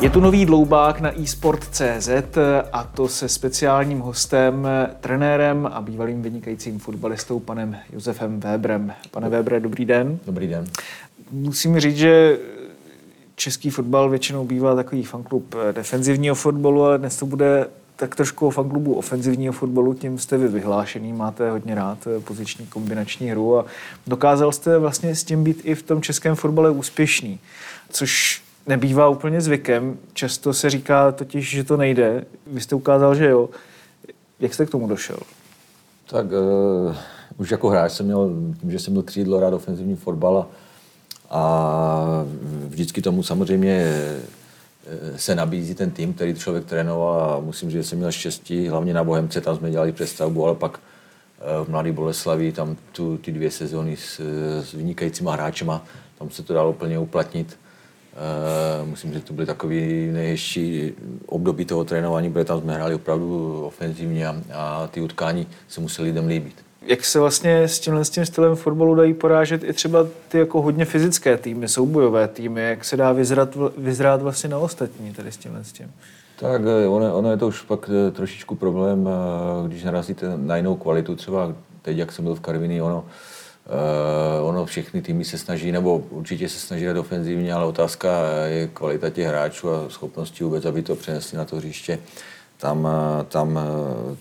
Je tu nový dloubák na eSport.cz a to se speciálním hostem, trenérem a bývalým vynikajícím fotbalistou panem Josefem Weberem. Pane Webre, dobrý den. Dobrý den. Musím říct, že český fotbal většinou bývá takový fanklub defenzivního fotbalu, ale dnes to bude tak trošku o fanklubu ofenzivního fotbalu, tím jste vy vyhlášený, máte hodně rád poziční kombinační hru a dokázal jste vlastně s tím být i v tom českém fotbale úspěšný, což nebývá úplně zvykem. Často se říká totiž, že to nejde. Vy jste ukázal, že jo. Jak jste k tomu došel? Tak uh, už jako hráč jsem měl, tím, že jsem byl křídlo, rád ofenzivní fotbal a, a vždycky tomu samozřejmě eh, se nabízí ten tým, který člověk trénoval a musím říct, že jsem měl štěstí, hlavně na Bohemce, tam jsme dělali přestavbu, ale pak eh, v Mladý Boleslavi, tam tu, ty dvě sezóny s, s vynikajícíma hráčema, tam se to dalo plně uplatnit. Uh, musím říct, že to byly takový nejhezčí období toho trénování, protože tam jsme hráli opravdu ofenzivně a, a ty utkání se museli lidem líbit. Jak se vlastně s tímhle s tím stylem fotbalu dají porážet i třeba ty jako hodně fyzické týmy, soubojové týmy, jak se dá vyzrat, vyzrát vlastně na ostatní tady s tímhle s tím? Tak ono, ono je to už pak eh, trošičku problém, eh, když narazíte na jinou kvalitu, třeba teď, jak jsem byl v Karviní, ono, Uh, ono všechny týmy se snaží, nebo určitě se snaží hrát ofenzivně, ale otázka je kvalita těch hráčů a schopnosti vůbec, aby to přenesli na to hřiště. Tam, tam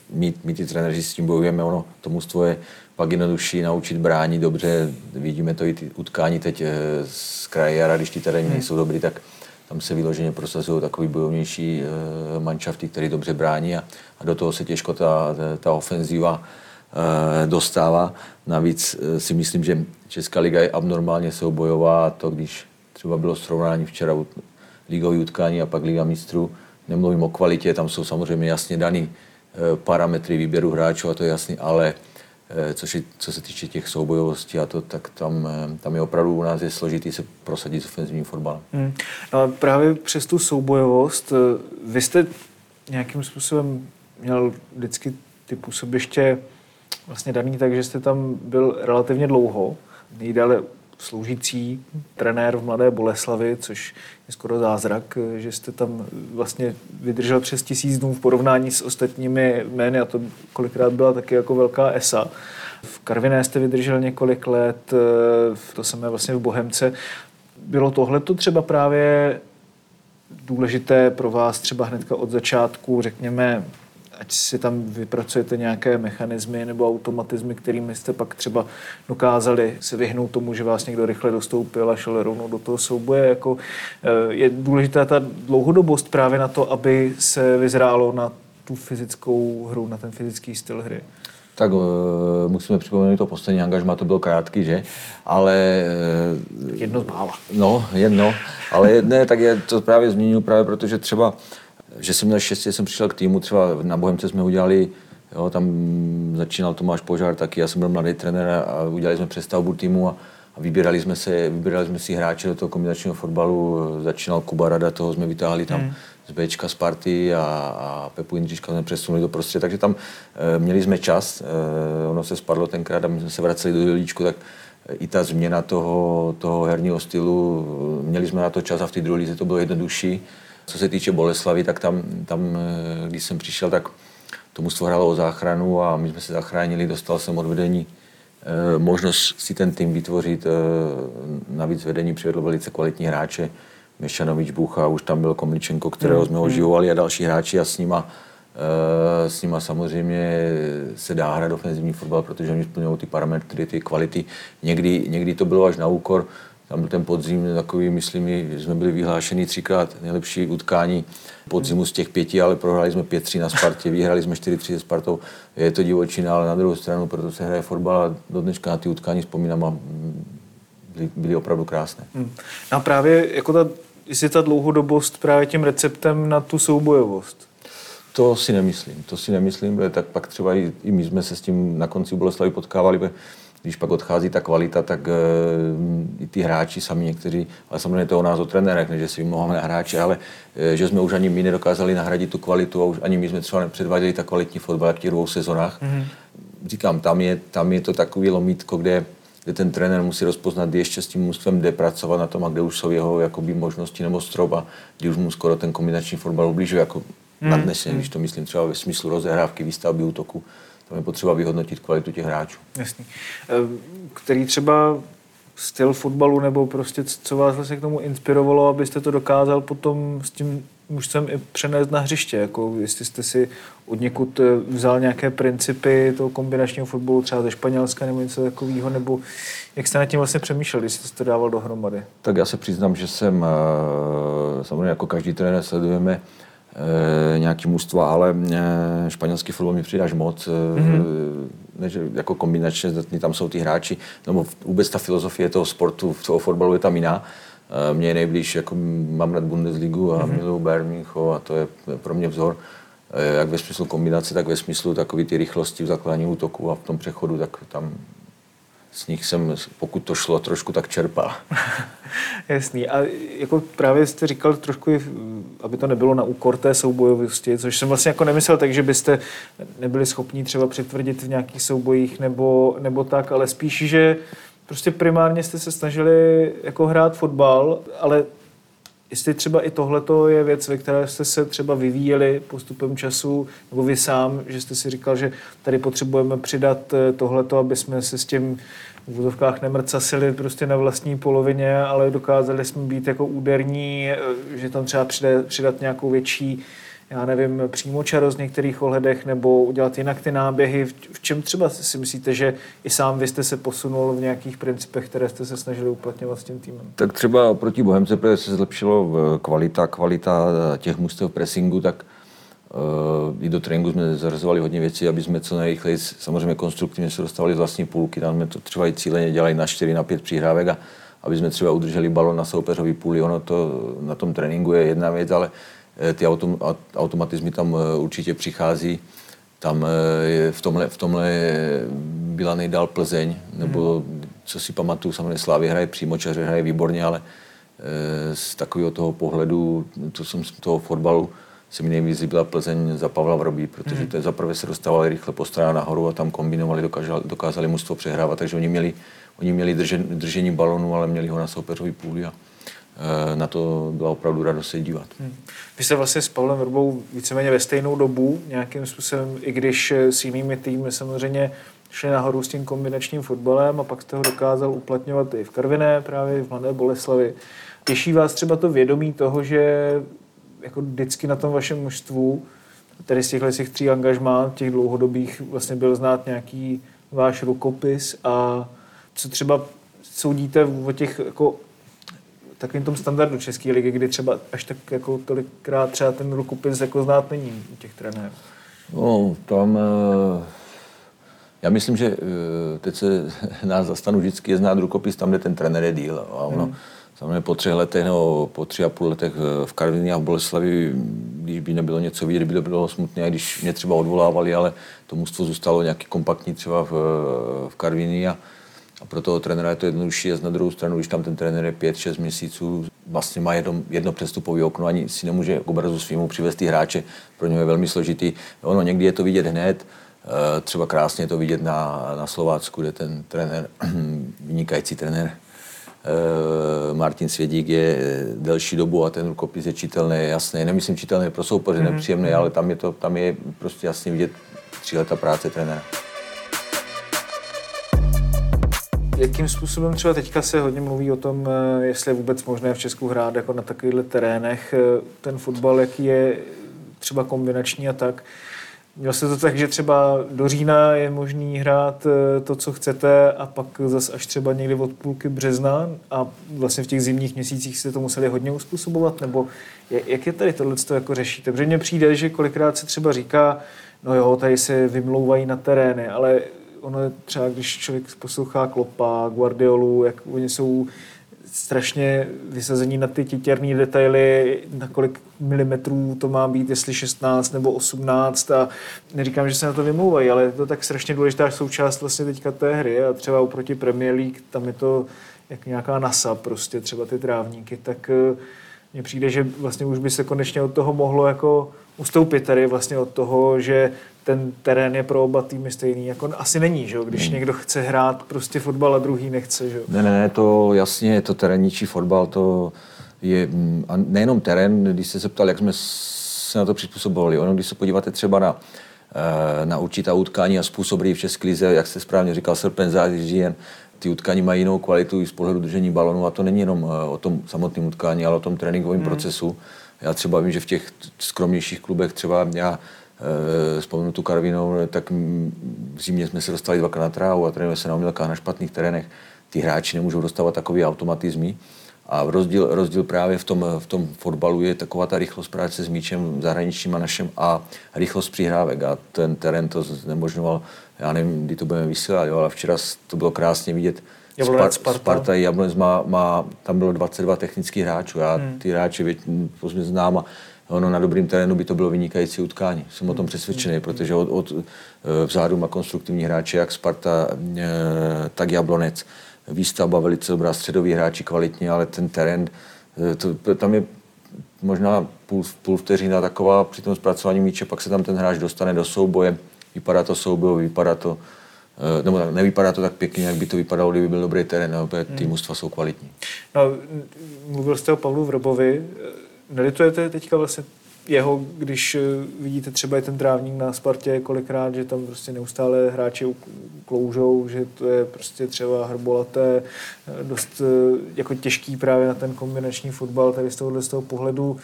my, my ty trenéři s tím bojujeme, ono to mužstvo je pak jednodušší naučit bránit dobře. Vidíme to i ty utkání teď z kraje jara, když ty terény nejsou dobrý, tak tam se vyloženě prosazují takový bojovnější manšafty, který dobře brání a, a do toho se těžko ta, ta ofenziva dostává. Navíc si myslím, že Česká liga je abnormálně soubojová to, když třeba bylo srovnání včera ligový utkání a pak Liga mistrů, nemluvím o kvalitě, tam jsou samozřejmě jasně daný parametry výběru hráčů a to je jasný, ale což je, co se týče těch soubojovostí a to, tak tam, tam je opravdu u nás je složitý se prosadit s ofenzivním fotbalem. Hmm. No a právě přes tu soubojovost, vy jste nějakým způsobem měl vždycky ty působiště vlastně daný tak, že jste tam byl relativně dlouho, nejdále sloužící trenér v Mladé Boleslavi, což je skoro zázrak, že jste tam vlastně vydržel přes tisíc dnů v porovnání s ostatními jmény a to kolikrát byla taky jako velká esa. V Karviné jste vydržel několik let, to samé vlastně v Bohemce. Bylo tohle to třeba právě důležité pro vás třeba hnedka od začátku, řekněme, ať si tam vypracujete nějaké mechanismy nebo automatizmy, kterými jste pak třeba dokázali se vyhnout tomu, že vás někdo rychle dostoupil a šel rovnou do toho souboje. Jako, je důležitá ta dlouhodobost právě na to, aby se vyzrálo na tu fyzickou hru, na ten fyzický styl hry. Tak uh, musíme připomenout to poslední angažma, to byl krátký, že? Ale... Uh, jedno z mála. No, jedno. Ale ne, tak je to právě změnil právě protože třeba že jsem měl štěstí, jsem přišel k týmu, třeba na Bohemce jsme udělali, jo, tam začínal Tomáš Požár taky, já jsem byl mladý trenér a udělali jsme přestavbu týmu a, a vybírali, jsme se, vybírali jsme si hráče do toho kombinačního fotbalu, začínal Kuba Rada, toho jsme vytáhli tam hmm. z Bčka z party a, a Pepu Jindřiška jsme přesunuli do prostředí, takže tam e, měli jsme čas, e, ono se spadlo tenkrát a my jsme se vraceli do Dělíčku, tak i ta změna toho, toho herního stylu, měli jsme na to čas a v té druhé lize to bylo jednodušší. Co se týče Boleslavy, tak tam, tam když jsem přišel, tak to mužstvo hrálo o záchranu a my jsme se zachránili, dostal jsem od vedení eh, možnost si ten tým vytvořit. Eh, navíc vedení přivedlo velice kvalitní hráče, Mešanovič, Bucha, už tam byl Komličenko, kterého jsme oživovali a další hráči a s nima, eh, s nima samozřejmě se dá hrát ofenzivní fotbal, protože oni splňují ty parametry, ty kvality. Někdy, někdy to bylo až na úkor tam byl ten podzim takový, myslím, že jsme byli vyhlášeni třikrát nejlepší utkání podzimu z těch pěti, ale prohráli jsme 5-3 na Spartě, vyhráli jsme 4-3 se Spartou. Je to divočina, ale na druhou stranu, proto se hraje fotbal a do dneška na ty utkání vzpomínám a byly, byly opravdu krásné. Hmm. No a právě jako ta, jestli ta dlouhodobost právě tím receptem na tu soubojovost? To si nemyslím, to si nemyslím, tak pak třeba i, i my jsme se s tím na konci Boleslavy potkávali, protože když pak odchází ta kvalita, tak e, i ty hráči sami někteří, ale samozřejmě to o nás o trenérech, ne, že si vymlouváme na hráče, ale e, že jsme už ani my nedokázali nahradit tu kvalitu a už ani my jsme třeba nepředváděli tak kvalitní fotbal v těch dvou sezonách. Mm-hmm. Říkám, tam je, tam je to takový lomítko, kde, kde ten trenér musí rozpoznat, kdy ještě s tím mužstvem jde pracovat na tom a kde už jsou jeho jakoby, možnosti nebo strop a kdy už mu skoro ten kombinační fotbal ubližuje jako mm. nadnesně, když to myslím třeba ve smyslu rozehrávky, výstavby útoku. Tam je potřeba vyhodnotit kvalitu těch hráčů. Jasný. Ehm, který třeba styl fotbalu nebo prostě co vás vlastně k tomu inspirovalo, abyste to dokázal potom s tím mužstvem i přenést na hřiště, jako jestli jste si od někud eh, vzal nějaké principy toho kombinačního fotbalu, třeba ze Španělska nebo něco takového, nebo jak jste nad tím vlastně přemýšleli, když jste to dával dohromady? Tak já se přiznám, že jsem, eh, samozřejmě jako každý trenér sledujeme nějaký mužstva, ale e, španělský fotbal mi přidáš moc, mm-hmm. než jako kombinačně tam jsou ty hráči, nebo vůbec ta filozofie toho sportu, toho fotbalu je tam jiná. Mě je nejblíž, jako mám rád Bundesligu a mm-hmm. miluju Bayern a to je pro mě vzor jak ve smyslu kombinace, tak ve smyslu takové ty rychlosti v zakládání útoku a v tom přechodu, tak tam z nich jsem, pokud to šlo, trošku tak čerpal. Jasný. A jako právě jste říkal trošku, aby to nebylo na úkor té soubojovosti, což jsem vlastně jako nemyslel tak, že byste nebyli schopni třeba přitvrdit v nějakých soubojích nebo, nebo tak, ale spíš, že prostě primárně jste se snažili jako hrát fotbal, ale jestli třeba i tohleto je věc, ve které jste se třeba vyvíjeli postupem času, nebo vy sám, že jste si říkal, že tady potřebujeme přidat eh, tohleto, aby jsme se s tím v úzovkách nemrcasili prostě na vlastní polovině, ale dokázali jsme být jako úderní, eh, že tam třeba přidat, přidat nějakou větší já nevím, přímo čaro z některých ohledech nebo udělat jinak ty náběhy. V čem třeba si myslíte, že i sám vy jste se posunul v nějakých principech, které jste se snažili uplatňovat s tím týmem? Tak třeba proti Bohemce, protože se zlepšilo kvalita, kvalita těch mužstev pressingu, tak uh, i do tréninku jsme zařazovali hodně věcí, aby jsme co nejrychleji, samozřejmě konstruktivně se dostávali z vlastní půlky, tam jsme to třeba i cíleně dělali na 4, na 5 přihrávek a aby jsme třeba udrželi balon na soupeřový půli. Ono to na tom tréninku je jedna věc, ale Eh, ty autom, automatizmy tam eh, určitě přichází. Tam eh, v tomhle, v tomhle byla nejdál Plzeň, nebo hmm. co si pamatuju, samozřejmě Slávy hraje přímočaře, hraje výborně, ale z takového toho pohledu, to jsem z toho fotbalu, se mi nejvíc líbila Plzeň za Pavla Vrobí, protože hmm. to zaprvé se dostávali rychle po stranách nahoru a tam kombinovali, dokázali, dokázali mužstvo přehrávat, takže oni měli, oni měli držen, držení balonu, ale měli ho na soupeřový půli a, Eh, na to byla opravdu radost se dívat. Hmm. Vy jste vlastně s Pavlem Vrbou víceméně ve stejnou dobu nějakým způsobem, i když s jinými týmy samozřejmě šli nahoru s tím kombinačním fotbalem a pak jste ho dokázal uplatňovat i v Karviné, právě v Mladé Boleslavi. Těší vás třeba to vědomí toho, že jako vždycky na tom vašem mužstvu, tedy z těchto těch tří angažmá, těch dlouhodobých, vlastně byl znát nějaký váš rukopis a co třeba soudíte o těch jako takovým tom standardu České ligy, kdy třeba až tak jako tolikrát třeba ten rukopis jako znát není u těch trenérů? No, tam... Eh, já myslím, že eh, teď se nás zastanu vždycky je znát rukopis tam, kde ten trenér je díl. A ono, hmm. samozřejmě po třech letech nebo po tři a půl letech eh, v Karvině a v Boleslavi, když by nebylo něco vidět, by to bylo smutné, když mě třeba odvolávali, ale to mužstvo zůstalo nějaký kompaktní třeba v, v Karviní a, a pro toho trenéra je to jednodušší a na druhou stranu, když tam ten trenér je 5-6 měsíců, vlastně má jedno, jedno přestupové okno, ani si nemůže k obrazu svýmu přivést ty hráče, pro něj je velmi složitý. Ono někdy je to vidět hned, eh, třeba krásně je to vidět na, na Slovácku, kde ten trenér, vynikající trenér, eh, Martin Svědík je delší dobu a ten rukopis je čitelný, jasný. Nemyslím čitelný pro soupeře, mm-hmm. nepříjemný, ale tam je, to, tam je prostě jasně vidět tři leta práce trenéra. Jakým způsobem třeba teďka se hodně mluví o tom, eh, jestli je vůbec možné v Česku hrát jako na takovýchhle terénech eh, ten fotbal, jaký je třeba kombinační a tak. Měl se to tak, že třeba do října je možný hrát eh, to, co chcete a pak zase až třeba někdy od půlky března a vlastně v těch zimních měsících se to museli hodně uspůsobovat, nebo jak je tady tohle jako řešíte? Protože mně přijde, že kolikrát se třeba říká, no jo, tady se vymlouvají na terény, ale ono je třeba, když člověk poslouchá Klopa, Guardiolu, jak oni jsou strašně vysazení na ty titěrné detaily, na kolik milimetrů to má být, jestli 16 nebo 18 a neříkám, že se na to vymlouvají, ale je to tak strašně důležitá součást vlastně teďka té hry a třeba oproti Premier League tam je to jak nějaká NASA prostě, třeba ty trávníky, tak eh, mně přijde, že vlastně už by se konečně od toho mohlo jako ustoupit tady vlastně od toho, že ten terén je pro oba týmy stejný. Jako asi není, že? když hmm. někdo chce hrát prostě fotbal a druhý nechce. Že? Ne, ne, ne, to jasně, je to terénníčí fotbal, to je, mm, a nejenom terén, když jste se ptal, jak jsme se na to přizpůsobovali. Ono, když se podíváte třeba na, eh, na určitá utkání a způsob v České lize, jak jste správně říkal, srpen, září, říjen, ty utkání mají jinou kvalitu i z pohledu držení balonu a to není jenom eh, o tom samotném utkání, ale o tom tréninkovém hmm. procesu. Já třeba vím, že v těch skromnějších klubech třeba já e, vzpomenu tu Karvinou, tak v zimě jsme se dostali dvakrát na trávu a trénujeme se na umělkách na špatných terénech. Ty hráči nemůžou dostávat takové automatizmy. A rozdíl, rozdíl právě v tom, v tom fotbalu je taková ta rychlost práce s míčem zahraničním a našem a rychlost přihrávek. A ten terén to znemožňoval, já nevím, kdy to budeme vysílat, jo, ale včera to bylo krásně vidět. Jablonec, Sparta. Sparta Jablonec má, má, tam bylo 22 technických hráčů. Já hmm. ty hráče pozdě znám a ono na dobrým terénu by to bylo vynikající utkání. Jsem o tom přesvědčený, hmm. protože od, od vzadu má konstruktivní hráče, jak Sparta, eh, tak Jablonec výstavba velice dobrá, středoví hráči kvalitní, ale ten terén, eh, to, tam je možná půl, půl vteřina taková při tom zpracování míče, pak se tam ten hráč dostane do souboje, vypadá to souboj, vypadá to, eh, nebo nevypadá to tak pěkně, jak by to vypadalo, kdyby byl dobrý terén, ale ty hmm. mužstva jsou kvalitní. No, mluvil jste o Pavlu Vrobovi, nelitujete teďka vlastně jeho, když eh, vidíte třeba i ten trávník na Spartě kolikrát, že tam prostě neustále hráči kloužou, že to je prostě třeba hrbolaté, eh, dost eh, jako těžký právě na ten kombinační fotbal, tady z tohohle z toho pohledu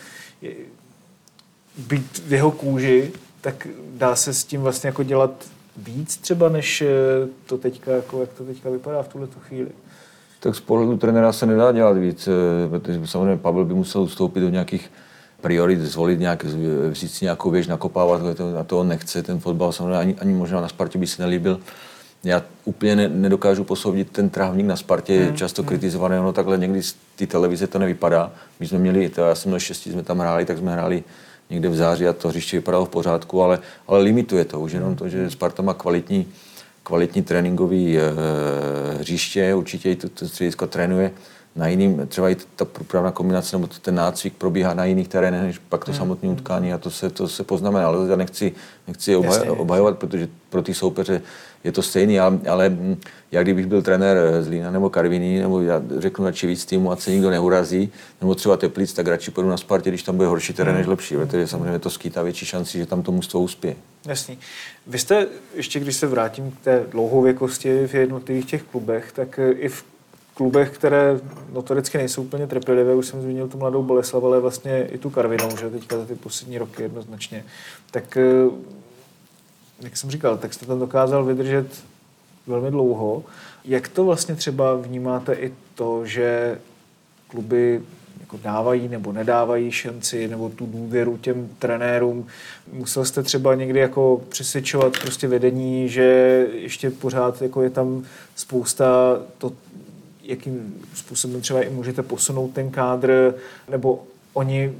být v jeho kůži, tak dá se s tím vlastně jako dělat víc třeba, než to teďka, jako jak to teďka vypadá v tuhle chvíli. Tak z pohledu trenéra se nedá dělat víc, protože samozřejmě Pavel by musel vstoupit do nějakých priorit zvolit nějak, vzít si nějakou věž, nakopávat, to, na to on nechce, ten fotbal samozřejmě ani, ani možná na Spartě by se nelíbil. Já úplně ne, nedokážu posoudit ten trávník na Spartě, je hmm. často hmm. kritizovaný, ono takhle někdy z té televize to nevypadá. My jsme měli, to já jsem měl štěstí, jsme tam hráli, tak jsme hráli někde v září a to hřiště vypadalo v pořádku, ale, ale limituje to už jenom to, že Sparta má kvalitní, kvalitní tréninkový e, hřiště, určitě i to, to středisko trénuje na jiným, třeba i ta průpravná kombinace nebo ten nácvik probíhá na jiných terénech, než pak to hmm. samotné utkání a to se, to se poznamená. Ale já nechci, nechci obhaj, jasně, obhajovat, protože pro ty soupeře je to stejný, ale, ale já kdybych byl trenér z Lína nebo Karviní, nebo já řeknu radši víc týmu, ať se nikdo neurazí, nebo třeba Teplic, tak radši půjdu na Spartě, když tam bude horší terén než hmm. lepší, protože samozřejmě to skýtá větší šanci, že tam to mužstvo uspěje. Jasný. Vy jste, ještě když se vrátím k té dlouhověkosti v jednotlivých těch klubech, tak i v klubech, které notoricky nejsou úplně trpělivé, už jsem zmínil tu mladou Boleslav, ale vlastně i tu Karvinou, že teďka za ty poslední roky jednoznačně, tak eh, jak jsem říkal, tak jste tam dokázal vydržet velmi dlouho. Jak to vlastně třeba vnímáte i to, že kluby jako dávají nebo nedávají šanci nebo tu důvěru těm trenérům. Musel jste třeba někdy jako přesvědčovat prostě vedení, že ještě pořád jako je tam spousta to, jakým způsobem třeba i můžete posunout ten kádr, nebo oni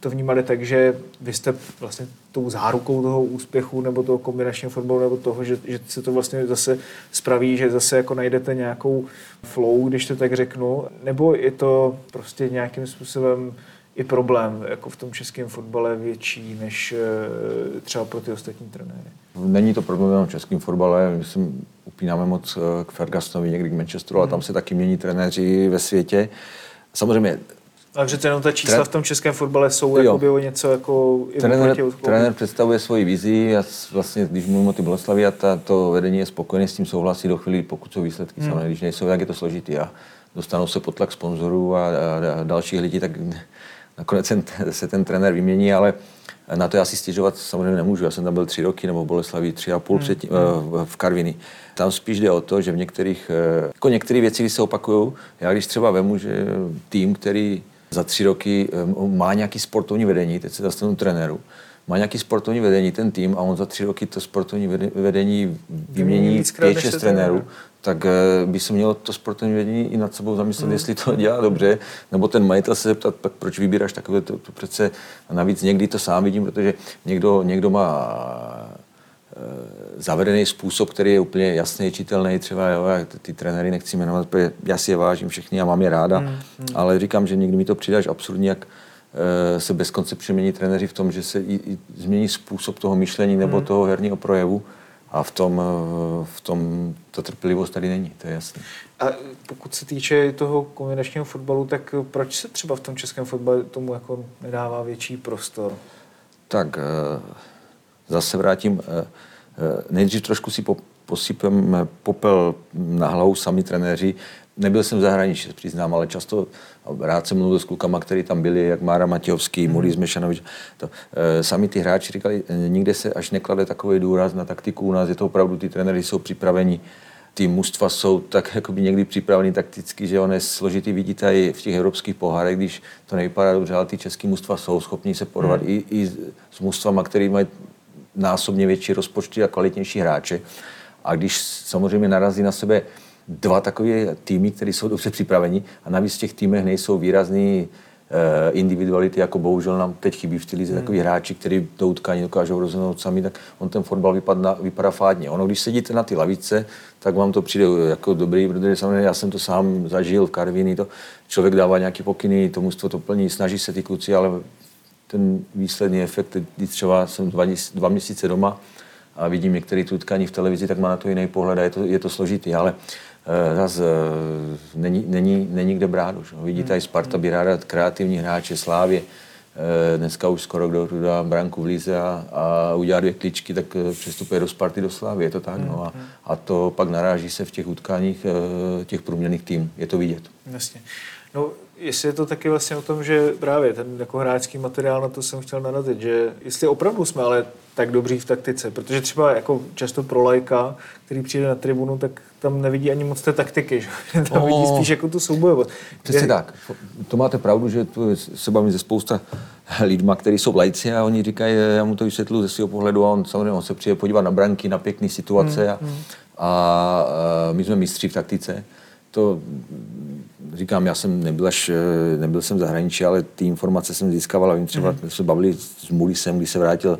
to vnímali tak, že vy jste vlastně tou zárukou toho úspěchu nebo toho kombinačního fotbalu nebo toho, že, že se to vlastně zase spraví, že zase jako najdete nějakou flow, když to tak řeknu, nebo je to prostě nějakým způsobem i problém jako v tom českém fotbale větší než eh, třeba pro ty ostatní trenéry? Není to problém jenom v českém fotbale, myslím, upínáme moc eh, k Fergusonovi, někdy k Manchesteru, hmm. ale tam se taky mění trenéři ve světě. Samozřejmě ale přece jenom ta čísla v tom českém fotbale jsou jakoby o něco jako... Trenér, trenér představuje svoji vizi a vlastně, když mluvím o ty Boleslavi a ta, to vedení je spokojené s tím souhlasí do chvíli, pokud jsou výsledky. Hmm. Samozřejmě, když nejsou, jak je to složitý a dostanou se pod tlak sponzorů a, a, a dalších lidí, tak nakonec ten, se ten trenér vymění, ale na to já si stěžovat samozřejmě nemůžu. Já jsem tam byl tři roky nebo Boleslaví tři a půl hmm. před, hmm. v Karviny. Tam spíš jde o to, že v některých, eh, jako některé věci se opakují. Já když třeba vemu, že tým, který za tři roky eh, má nějaký sportovní vedení, teď se dostanu trenéru, má nějaký sportovní vedení ten tým a on za tři roky to sportovní vedení vymění pět, šest trenérů, trenér. tak eh, by se mělo to sportovní vedení i nad sebou zamyslet, mm. jestli to dělá dobře, nebo ten majitel se zeptat, pak proč vybíráš takové, to, to přece, navíc někdy to sám vidím, protože někdo, někdo má eh, zavedený způsob, který je úplně jasný, čitelný, třeba jo, já ty trenéry nechci jmenovat, protože já si je vážím všechny a mám je ráda, mm, ale říkám, že někdy mi to přidáš absurdní, jak se bez konce přemění trenéři v tom, že se i, i změní způsob toho myšlení nebo toho herního projevu a v tom, eh, v tom ta trpělivost tady není, to je jasné. A pokud se týče toho kombinačního fotbalu, tak proč se třeba v tom českém fotbale tomu jako nedává větší prostor? Tak eh, zase vrátím. eh, eh, Nejdřív trošku si po- posypeme popel na hlavu sami trenéři. Nebyl jsem v zahraničí, přiznám, ale často rád jsem mluvil s klukama, kteří tam byli, jak Mára Matějovský, hmm. Muris Mešanovič. To, eh, sami ty hráči říkali, eh, nikde se až neklade takový důraz na taktiku. U nás je to opravdu, ty trenéři jsou připraveni ty mužstva jsou tak jakoby někdy připraveny takticky, že on je složitý, vidíte i v těch evropských pohárech, když to nevypadá dobře, ale ty český mužstva jsou schopní se porvat hmm. i, i s- mužstvama, který mají násobně větší rozpočty a kvalitnější hráče. A když samozřejmě narazí na sebe dva takové týmy, které jsou dobře připraveni a navíc v těch týmech nejsou výrazný eh, individuality, jako bohužel nám teď chybí v té lize takový hráči, kteří to utkání dokážou rozhodnout sami, tak on ten fotbal vypadá, vypadá fádně. Ono, když sedíte na ty lavice, tak vám to přijde jako dobrý, protože samozřejmě já jsem to sám zažil v Karvini, to člověk dává nějaké pokyny, to mužstvo to plní, snaží se ty kluci, ale ten výsledný efekt, když třeba jsem dva, dva měsíce doma a vidím některé tu utkání v televizi, tak má na to jiný pohled a je to, je to složitý, ale uh, zase uh, není, není, není kde brát už. No. Vidíte, i Sparta by ráda kreativní hráče Slávě, Eh, dneska už skoro kdo tu dá branku v lize a, a udělá dvě kličky, tak eh, přestupuje do Sparty do Slávy, je to tak. No. A, a to pak naráží se v těch utkáních eh, těch průměrných týmů, je to vidět. Jasně. No, jestli je to taky vlastně o tom, že právě ten jako hráčský materiál, na to jsem chtěl narazit, že jestli opravdu jsme ale tak dobří v taktice, protože třeba jako často pro lajka, který přijde na tribunu, tak tam nevidí ani moc té taktiky, že? tam vidí Oh. spíš jako tu soubojovost. Přesně Je- tak. To máte pravdu, že tu se bavím ze spousta lidma, kteří jsou lajci a oni říkají, já mu to vysvětlu ze svého pohledu a on samozřejmě on se přijde podívat na branky, na pěkné situace a, a, a my jsme mistři v taktice. To říkám, já jsem nebyl až, eh, nebyl jsem v zahraničí, ale ty informace jsem získával a vím třeba, jsme se bavili s Mulisem, když se vrátil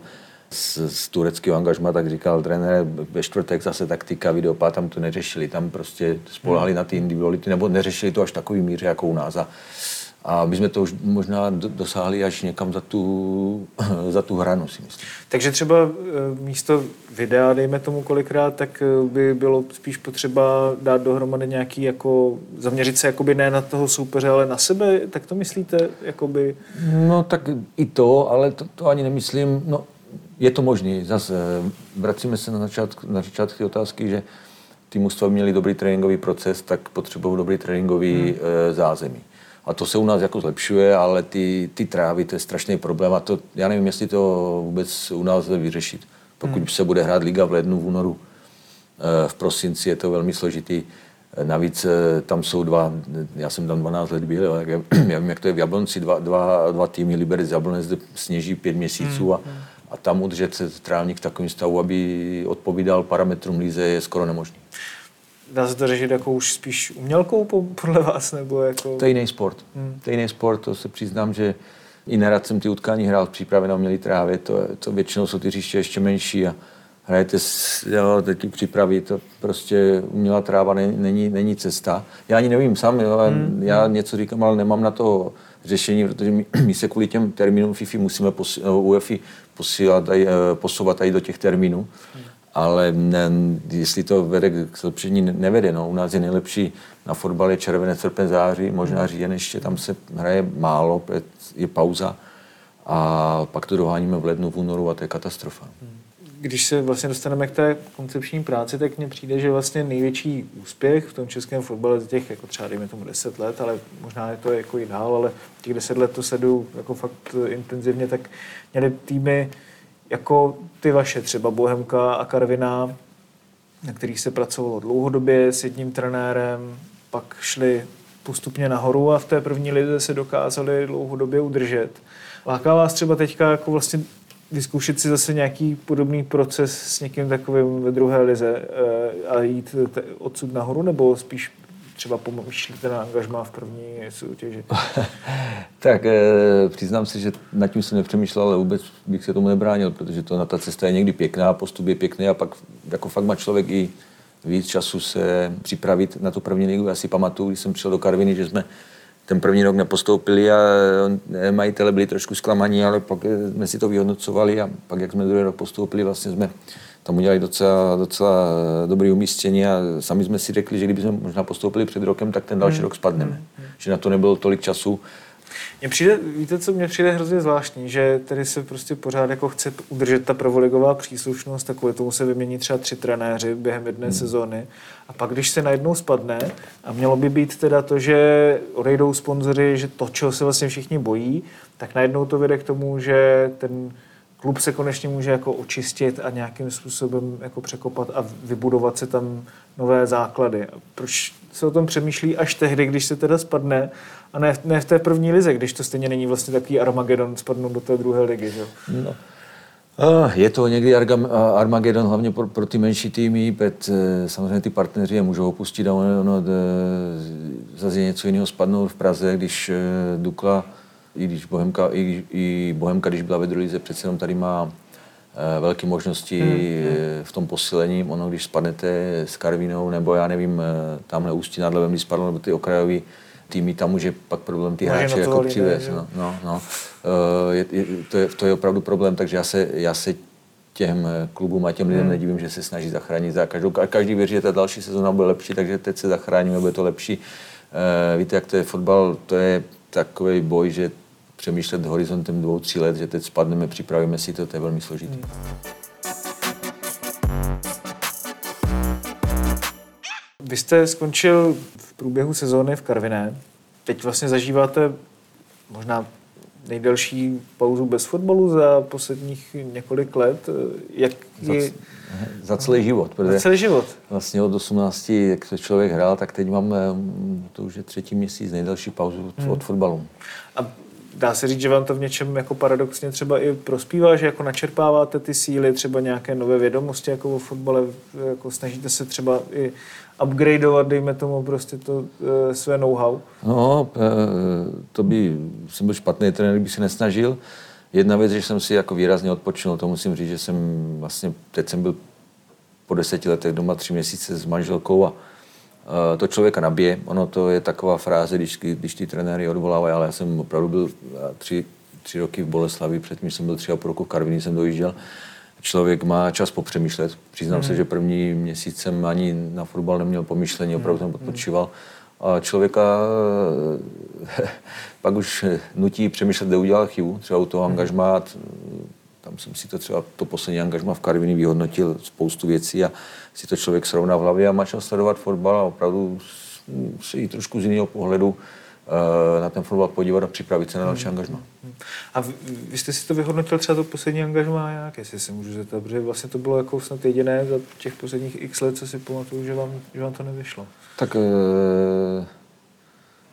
z, z tureckého angažma, tak říkal trenér, ve čtvrtek zase taktika, videopá, tam to neřešili, tam prostě spolehali na ty individuality, nebo neřešili to až takový míře jako u nás. A, a my jsme to už možná do- dosáhli až někam za tu, za tu hranu, si myslím. Takže třeba eh, místo videa, dejme tomu kolikrát, tak eh, by bylo spíš potřeba dát dohromady nějaký, jako zaměřit se jakoby ne na toho soupeře, ale na sebe, tak to myslíte, jakoby... No tak i to, ale to, to ani nemyslím, no je to možné. Zase eh, vracíme se na začátku, na začátku té otázky, že ty mužstva měli dobrý tréninkový proces, tak potřebují dobrý tréninkový hmm. zázemí. A to se u nás jako zlepšuje, ale ty, ty trávy, to je strašný problém a to, já nevím, jestli to vůbec u nás lze vyřešit. Pokud hmm. se bude hrát liga v lednu, v únoru, eh, v prosinci je to velmi složitý. Eh, Navíc eh, tam jsou dva, já jsem tam 12 let byl, tak já, vím, jak to je v Jablonci, dva, dva, dva týmy, Liberec Jablonec, kde sněží pět měsíců a, a tam udržet se trávník v takovém stavu, aby odpovídal parametrům líze, je skoro nemožné. Dá se to řešit jako už spíš umělkou po- podle vás, nebo jako... To je jiný sport. Hmm. To je jiný sport, to se přiznám, že i nerad jsem ty utkání hrál v přípravě na umělý trávě, to, to většinou jsou ty hřiště ještě menší a hrajete s, jo, ty přípravy, to prostě umělá tráva není, není, není cesta. Já ani nevím sám, jo, hmm. já něco říkám, ale nemám na to řešení, protože my, my se kvůli těm termínům FIFA musíme posi, no, UEFI posílat, aj, eh, posouvat i do těch termínů. Hmm ale ne, jestli to vede k zlepšení, ne- nevede. No. U nás je nejlepší na fotbale červenec, srpen, září, možná říjen ještě, tam se hraje málo, je pauza a pak to doháníme v lednu, v únoru a to je katastrofa. Když se vlastně dostaneme k té koncepční práci, tak mně přijde, že vlastně největší úspěch v tom českém fotbale za těch jako třeba dejme tomu 10 let, ale možná je to jako i dál, ale těch 10 let to sleduju jako fakt intenzivně, tak měli týmy jako ty vaše, třeba Bohemka a Karviná, na kterých se pracovalo dlouhodobě s jedním trenérem, pak šli postupně nahoru a v té první lize se dokázali dlouhodobě udržet. Láká vás třeba teďka jako vlastně vyzkoušet si zase nějaký podobný proces s někým takovým ve druhé lize eh, a jít odsud nahoru, nebo spíš třeba pomýšlíte na angažmá v první soutěži? tak e, přiznám se, že nad tím jsem nepřemýšlel, ale vůbec bych se tomu nebránil, protože to na ta cesta je někdy pěkná, postup je pěkný a pak jako fakt má člověk i víc času se připravit na tu první ligu. Já si pamatuju, když jsem přišel do Karviny, že jsme ten první rok nepostoupili a majitele byli trošku zklamaní, ale pak jsme si to vyhodnocovali a pak, jak jsme druhý rok postoupili, vlastně jsme tam udělali docela, docela dobrý umístění a sami jsme si řekli, že kdyby jsme možná postoupili před rokem, tak ten další hmm. rok spadneme. Hmm. Že na to nebylo tolik času. Mně přijde, víte, co mě přijde hrozně zvláštní, že tady se prostě pořád jako chce udržet ta prvoligová příslušnost, tak kvůli tomu se vymění třeba tři trenéři během jedné hmm. sezóny a pak, když se najednou spadne a mělo by být teda to, že odejdou sponzoři, že to, čeho se vlastně všichni bojí, tak najednou to vede k tomu, že ten klub se konečně může jako očistit a nějakým způsobem jako překopat a vybudovat se tam nové základy. A proč se o tom přemýšlí až tehdy, když se teda spadne a ne, ne v té první lize, když to stejně není vlastně takový Armagedon spadnout do té druhé ligy, že? No. Je to někdy Armagedon, hlavně pro, pro ty menší týmy, pet, eh, samozřejmě ty partneři je můžou opustit a ono, ono zase něco jiného spadnout v Praze, když eh, Dukla i když Bohemka, i, i Bohemka, když byla ve druhé lize, přece jenom tady má e, velké možnosti hmm, hmm. v tom posilení. Ono, když spadnete s Karvinou, nebo já nevím, e, tamhle Ústí nad Levem, když spadlo, nebo ty okrajové týmy, tam může pak problém ty hráče jako přivést. No, no, no. E, je, je, to, je, to je opravdu problém, takže já se, já se těm klubům a těm lidem hmm. nedivím, že se snaží zachránit za každou. Každý věří, že ta další sezóna bude lepší, takže teď se zachráníme, bude to lepší. E, víte, jak to je fotbal, to je takový boj, že přemýšlet horizontem dvou, tří let, že teď spadneme, připravíme si to, to je velmi složité. Hmm. Vy jste skončil v průběhu sezóny v Karviné. Teď vlastně zažíváte možná nejdelší pauzu bez fotbalu za posledních několik let. Jak je... za, za celý život. Za celý život. Vlastně od 18, jak se člověk hrál, tak teď máme, to už je třetí měsíc, nejdelší pauzu hmm. od fotbalu. Dá se říct, že vám to v něčem jako paradoxně třeba i prospívá, že jako načerpáváte ty síly, třeba nějaké nové vědomosti jako o fotbale, jako snažíte se třeba i upgradeovat, dejme tomu prostě to e, své know-how? No, e, to by, jsem byl špatný trenér, kdyby se nesnažil. Jedna věc, že jsem si jako výrazně odpočinul, to musím říct, že jsem vlastně, teď jsem byl po deseti letech doma tři měsíce s manželkou a to člověka nabije. Ono to je taková fráze, když, když ty trenéry odvolávají, ale já jsem opravdu byl eh, tři, tři roky v Boleslavi, předtím jsem byl tři a půl roku v Karviní, jsem dojížděl. Člověk má čas popřemýšlet. Přiznám mm. se, že první měsíc jsem ani na fotbal neměl pomyšlení, opravdu jsem odpočíval. A člověka eh, pak už nutí přemýšlet, kde udělal chybu, třeba u toho mhm. Tam jsem si to třeba to poslední angažma v Karviní vyhodnotil spoustu věcí a si to člověk srovná v hlavě a má čas sledovat fotbal a opravdu si i trošku z jiného pohledu uh, na ten fotbal podívat a připravit se na další hmm. angažma. A vy, vy jste si to vyhodnotil třeba to poslední angažma jak, jestli se můžu zeptat, protože vlastně to bylo jako snad jediné za těch posledních x let, co si pamatuju, že vám, že vám to nevyšlo. Tak uh,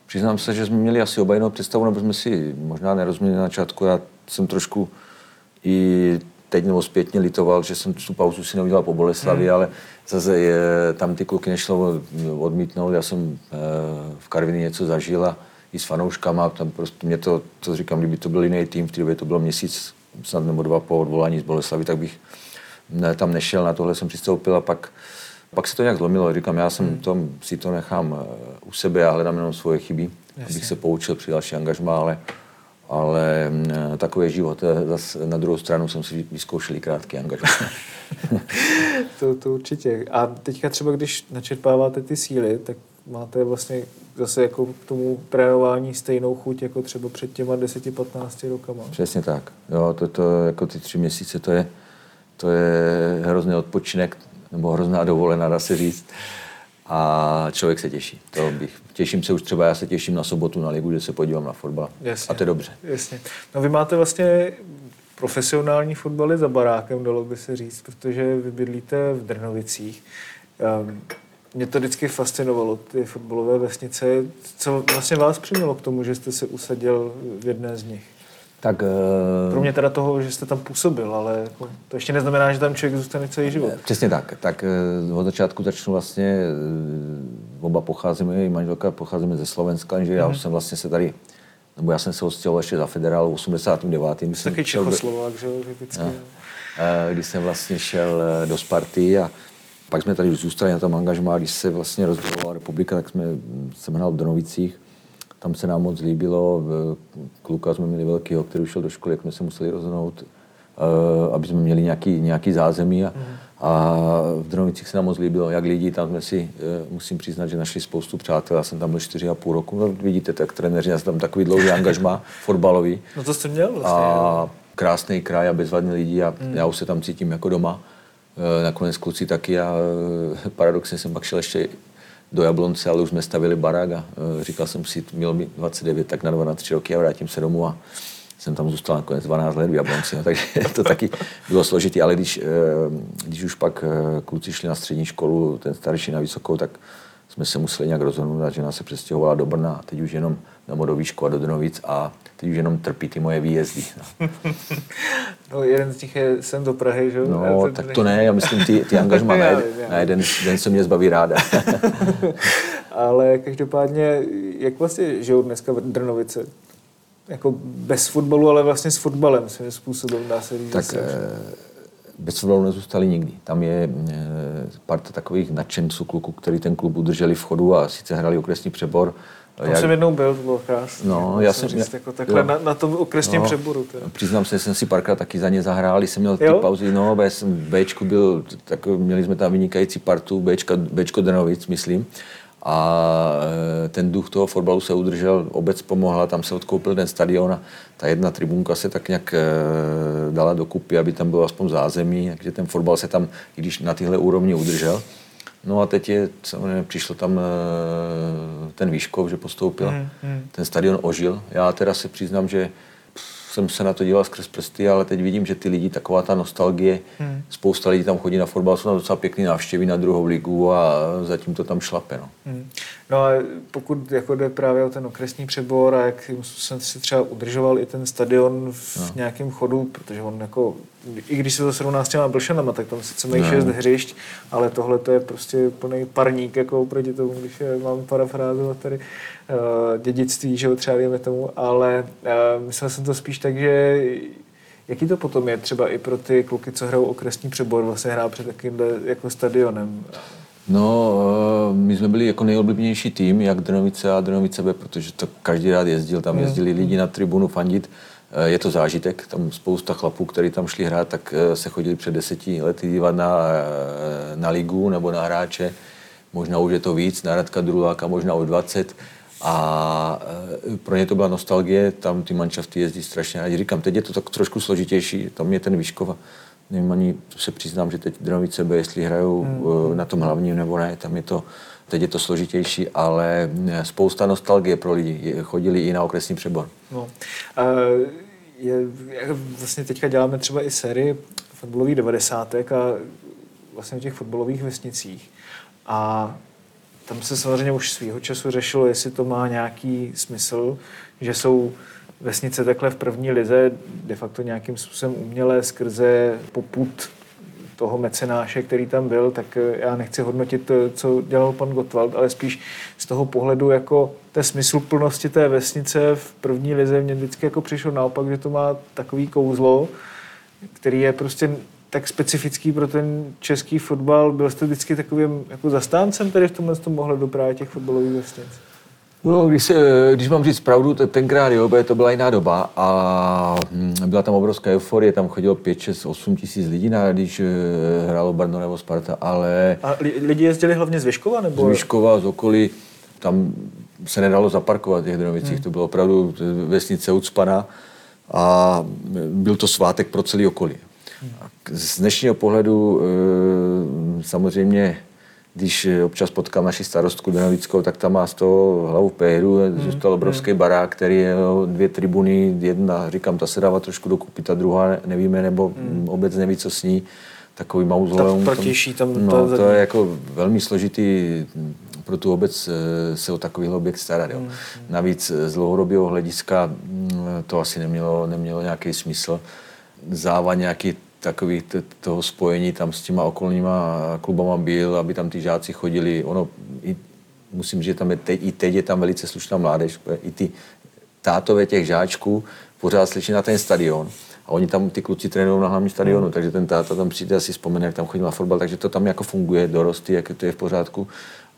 přiznám se, že jsme měli asi oba jinou představu, nebo jsme si možná nerozuměli na začátku. Já jsem trošku i teď nebo zpětně litoval, že jsem tu pauzu si neudělal po Boleslavi, hmm. ale zase je, tam ty kluky nešlo odmítnout. Já jsem e, v Karvině něco zažil a i s fanouškama, tam prostě mě to, to říkám, kdyby to byl jiný tým, v té době to bylo měsíc, snad nebo dva po odvolání z Boleslavy, tak bych ne, tam nešel, na tohle jsem přistoupil a pak, pak se to nějak zlomilo. Říkám, já jsem hmm. tom, si to nechám eh, u sebe a hledám jenom svoje chyby, Jasně. abych se poučil při další angažmá, ale ale mm, takový život. Zas na druhou stranu jsem si vyzkoušel krátký angažmá. to, to určitě. A teďka třeba, když načerpáváte ty síly, tak máte vlastně zase jako k tomu trénování stejnou chuť jako třeba před těma 10-15 rokama. Přesně tak. Jo, to, to, jako ty tři měsíce, to je, to je hrozný odpočinek, nebo hrozná dovolená, dá se říct a člověk se těší. To bych, těším se už třeba, já se těším na sobotu na ligu, že se podívám na fotbal. Jasně, a to je dobře. Jasně. No vy máte vlastně profesionální fotbaly za barákem, dalo by se říct, protože vy bydlíte v Drnovicích. Um, mě to vždycky fascinovalo, ty fotbalové vesnice. Co vlastně vás přimělo k tomu, že jste se usadil v jedné z nich? Tak eh, Kromě teda toho, že jste tam působil, ale jako, to ještě neznamená, že tam člověk zůstane celý život. Přesně tak. Tak eh, od začátku začnu vlastně, eh, oba pocházíme, i manželka pocházíme ze Slovenska, že já už jsem vlastně se tady, nebo já jsem se odstěhoval ještě za federál v 89. Když jsem Taky Čechoslovák, že jo, typicky. No. Eh, když jsem vlastně šel eh, do Sparty a pak jsme tady zůstali na tom angažmá, když se vlastně rozdělovala republika, tak jsme, jsem hrál v Donovicích, tam se nám moc líbilo, kluka jsme měli velkýho, který šel do školy, jak jsme se museli rozhodnout, eh, aby jsme měli nějaký, nějaký zázemí a, a v Dronovicích se nám moc líbilo, jak lidi, tam jsme si, eh, musím přiznat, že našli spoustu přátel, já jsem tam byl čtyři a půl roku, no, vidíte, tak trenéři, já jsem tam takový dlouhý angažmá fotbalový, No to jste měl vlastně. a krásný kraj a bezvadní lidi a já už se tam cítím jako doma. E, Nakonec kluci taky a paradoxně jsem pak šel ještě do Jablonce, ale už jsme stavili barák a e, říkal jsem si, mělo mi 29, tak na dva, na tři roky a vrátím se domů a jsem tam zůstal nakonec 12 let v Jablonci, no, takže to taky bylo složitý, ale když, e, když už pak e, kluci šli na střední školu, ten starší na vysokou, tak jsme se museli nějak rozhodnout a žena se přestěhovala do Brna. A teď už jenom nebo do Výšku a do Donovic a teď už jenom trpí ty moje výjezdy. No. No, jeden z těch je sem do Prahy, že No, ten- tak to ne, já myslím ty, ty angažma na, jeden, na jeden den se mě zbaví ráda. Ale každopádně, jak vlastně žijou dneska v Drnovice? Jako bez fotbalu, ale vlastně s fotbalem svým způsobem, dá se říct. tak eh, bez fotbalu nezůstali nikdy. Tam je eh, parta takových nadšenců kluků, který ten klub udrželi v chodu a sice hrali okresní přebor. Tam jsem jednou byl, to bylo krásné. No, já jsem- Říct, jako takhle jo. na, na, tom okresním No. přeboru. Teda. Přiznám se, jsem si párkrát taky za ně zahrál, jsem měl ty Jo? pauzy, no, já jsem v Bčku byl, tak měli jsme tam vynikající partu, Bčka, Bčko Drnovic, myslím. A e, ten duch toho fotbalu se udržel, obec pomohla, tam se odkoupil ten stadion a ta jedna tribunka se tak nějak e, dala dokupy, aby tam bylo aspoň zázemí, takže ten fotbal se tam, i když na tyhle úrovni udržel. No a teď je, samozřejmě přišlo tam e, ten Výškov, že postoupil. Ten stadion ožil. Já teda se přiznám, že jsem se na to díval skrz prsty, ale teď vidím, že ty lidi, taková ta nostalgie, hmm. spousta lidí tam chodí na fotbal, jsou tam docela pěkný návštěvy na druhou ligu a zatím to tam šlape. No. Hmm. No a pokud jako jde právě o ten okresní přebor a jak jsem si třeba udržoval i ten stadion v no. nějakém chodu, protože on jako, i když se to srovná s těma Blšanama, tak tam sice mají No. šest hřišť, ale tohle to je prostě plný parník jako oproti tomu, když je, mám parafrázovat tady uh, dědictví, že jo, třeba dejme tomu, ale uh, myslel jsem to spíš tak, že Jaký to potom je třeba i pro ty kluky, co hrajou okresní přebor, vlastně hrát před takovýmhle jako stadionem? No, eh, my jsme byli jako nejoblíbenější tým, jak Drnovice a Drnovice B, protože to každý rád jezdil, tam jezdili lidi na tribunu fandit. Eh, Je to zážitek, tam spousta chlapů, kteří tam šli hrát, tak eh, se chodili před deseti lety dívat na, eh, na ligu nebo na hráče. Možná už je to víc, na Radka Druláka možná už 20. A pro ně to byla nostalgie, tam ty manšafty jezdí strašně rádi. Říkám, teď je to tak trošku složitější, tam je ten Výškova. Nevím ani, se přiznám, že teď Drnovice B, jestli hrajou hmm. na tom hlavním nebo ne, tam je to, teď je to složitější, ale eh, spousta nostalgie pro lidi. Chodili i na okresní přebor. No. Je, vlastně teďka děláme třeba i sérii fotbalových devadesátek a vlastně o těch fotbalových vesnicích. A tam se samozřejmě už svýho času řešilo, jestli to má nějaký smysl, že jsou vesnice takhle v první lize de facto nějakým způsobem umělé skrze poput toho mecenáše, který tam byl, tak eh, já nechci hodnotit, eh, co dělal pan Gottwald, ale spíš z toho pohledu jako té smysluplnosti té vesnice v první lize mě vždycky jako přišlo naopak, že to má takový kouzlo, který je prostě tak specifický pro ten český fotbal. Byl jste vždycky takovým jako zastáncem tady v tomhle tom ohledu právě těch fotbalových vesnic? No, když, se, když mám říct pravdu, tak tenkrát jo, to byla jiná doba a hm, byla tam obrovská euforie, tam chodilo 5, 6, 8 tisíc lidí, na, když eh, hrálo Brno nebo Sparta, ale A li- lidi jezdili hlavně z Věškova? z Nebo... Výškova, z okolí, tam se nedalo zaparkovat v těch hmm. to bylo opravdu vesnice ucpaná a byl to svátek pro celý okolí. K- z dnešního pohledu eh, samozřejmě když občas potkám naši starostku Donovickou, tak tam má z toho hlavu péru, zůstal obrovský barák, který je jo, dvě tribuny, jedna, říkám, ta se dává trošku dokupy, ta druhá nevíme, nebo mm. obec neví, co s ní, takový mauzoleum. Ta protější tam, no, ta to je jako velmi složitý pro tu obec eh, se o takový objekt starat. Jo. Navíc z dlouhodobého hlediska mm, to asi nemělo, nemělo nějaký smysl. Záva nějaký takový t- toho spojení tam s těma okolníma klubama byl, aby tam ty žáci chodili. Ono, i, musím říct, že tam je teď, i teď je tam velice slušná mládež. I ty tátové těch žáčků pořád slyší na ten stadion. A oni tam, ty kluci trénují na hlavním stadionu, takže ten táta tam přijde asi vzpomene, jak tam chodil na fotbal, takže to tam jako funguje, dorosty, jak to je v pořádku.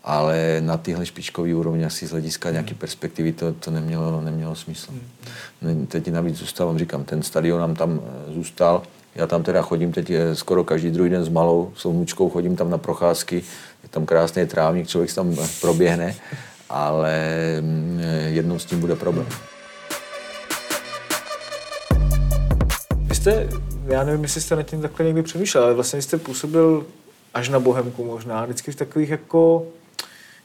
Ale na tyhle špičkové úrovni asi z hlediska nějaké perspektivy to, to nemělo, nemělo smysl. Ne- Teď navíc zůstávám, říkám, ten stadion nám tam eh, zůstal. Já tam teda chodím teď eh, skoro každý druhý den s malou, s vnučkou, chodím tam na procházky, je tam krásný trávník, člověk se tam eh, proběhne, ale mm, eh, jednou s tím bude problém. Vy jste, já nevím, jestli jste nad tím takhle někdy přemýšlel, ale vlastně jste působil až na Bohemku možná, vždycky v takových jako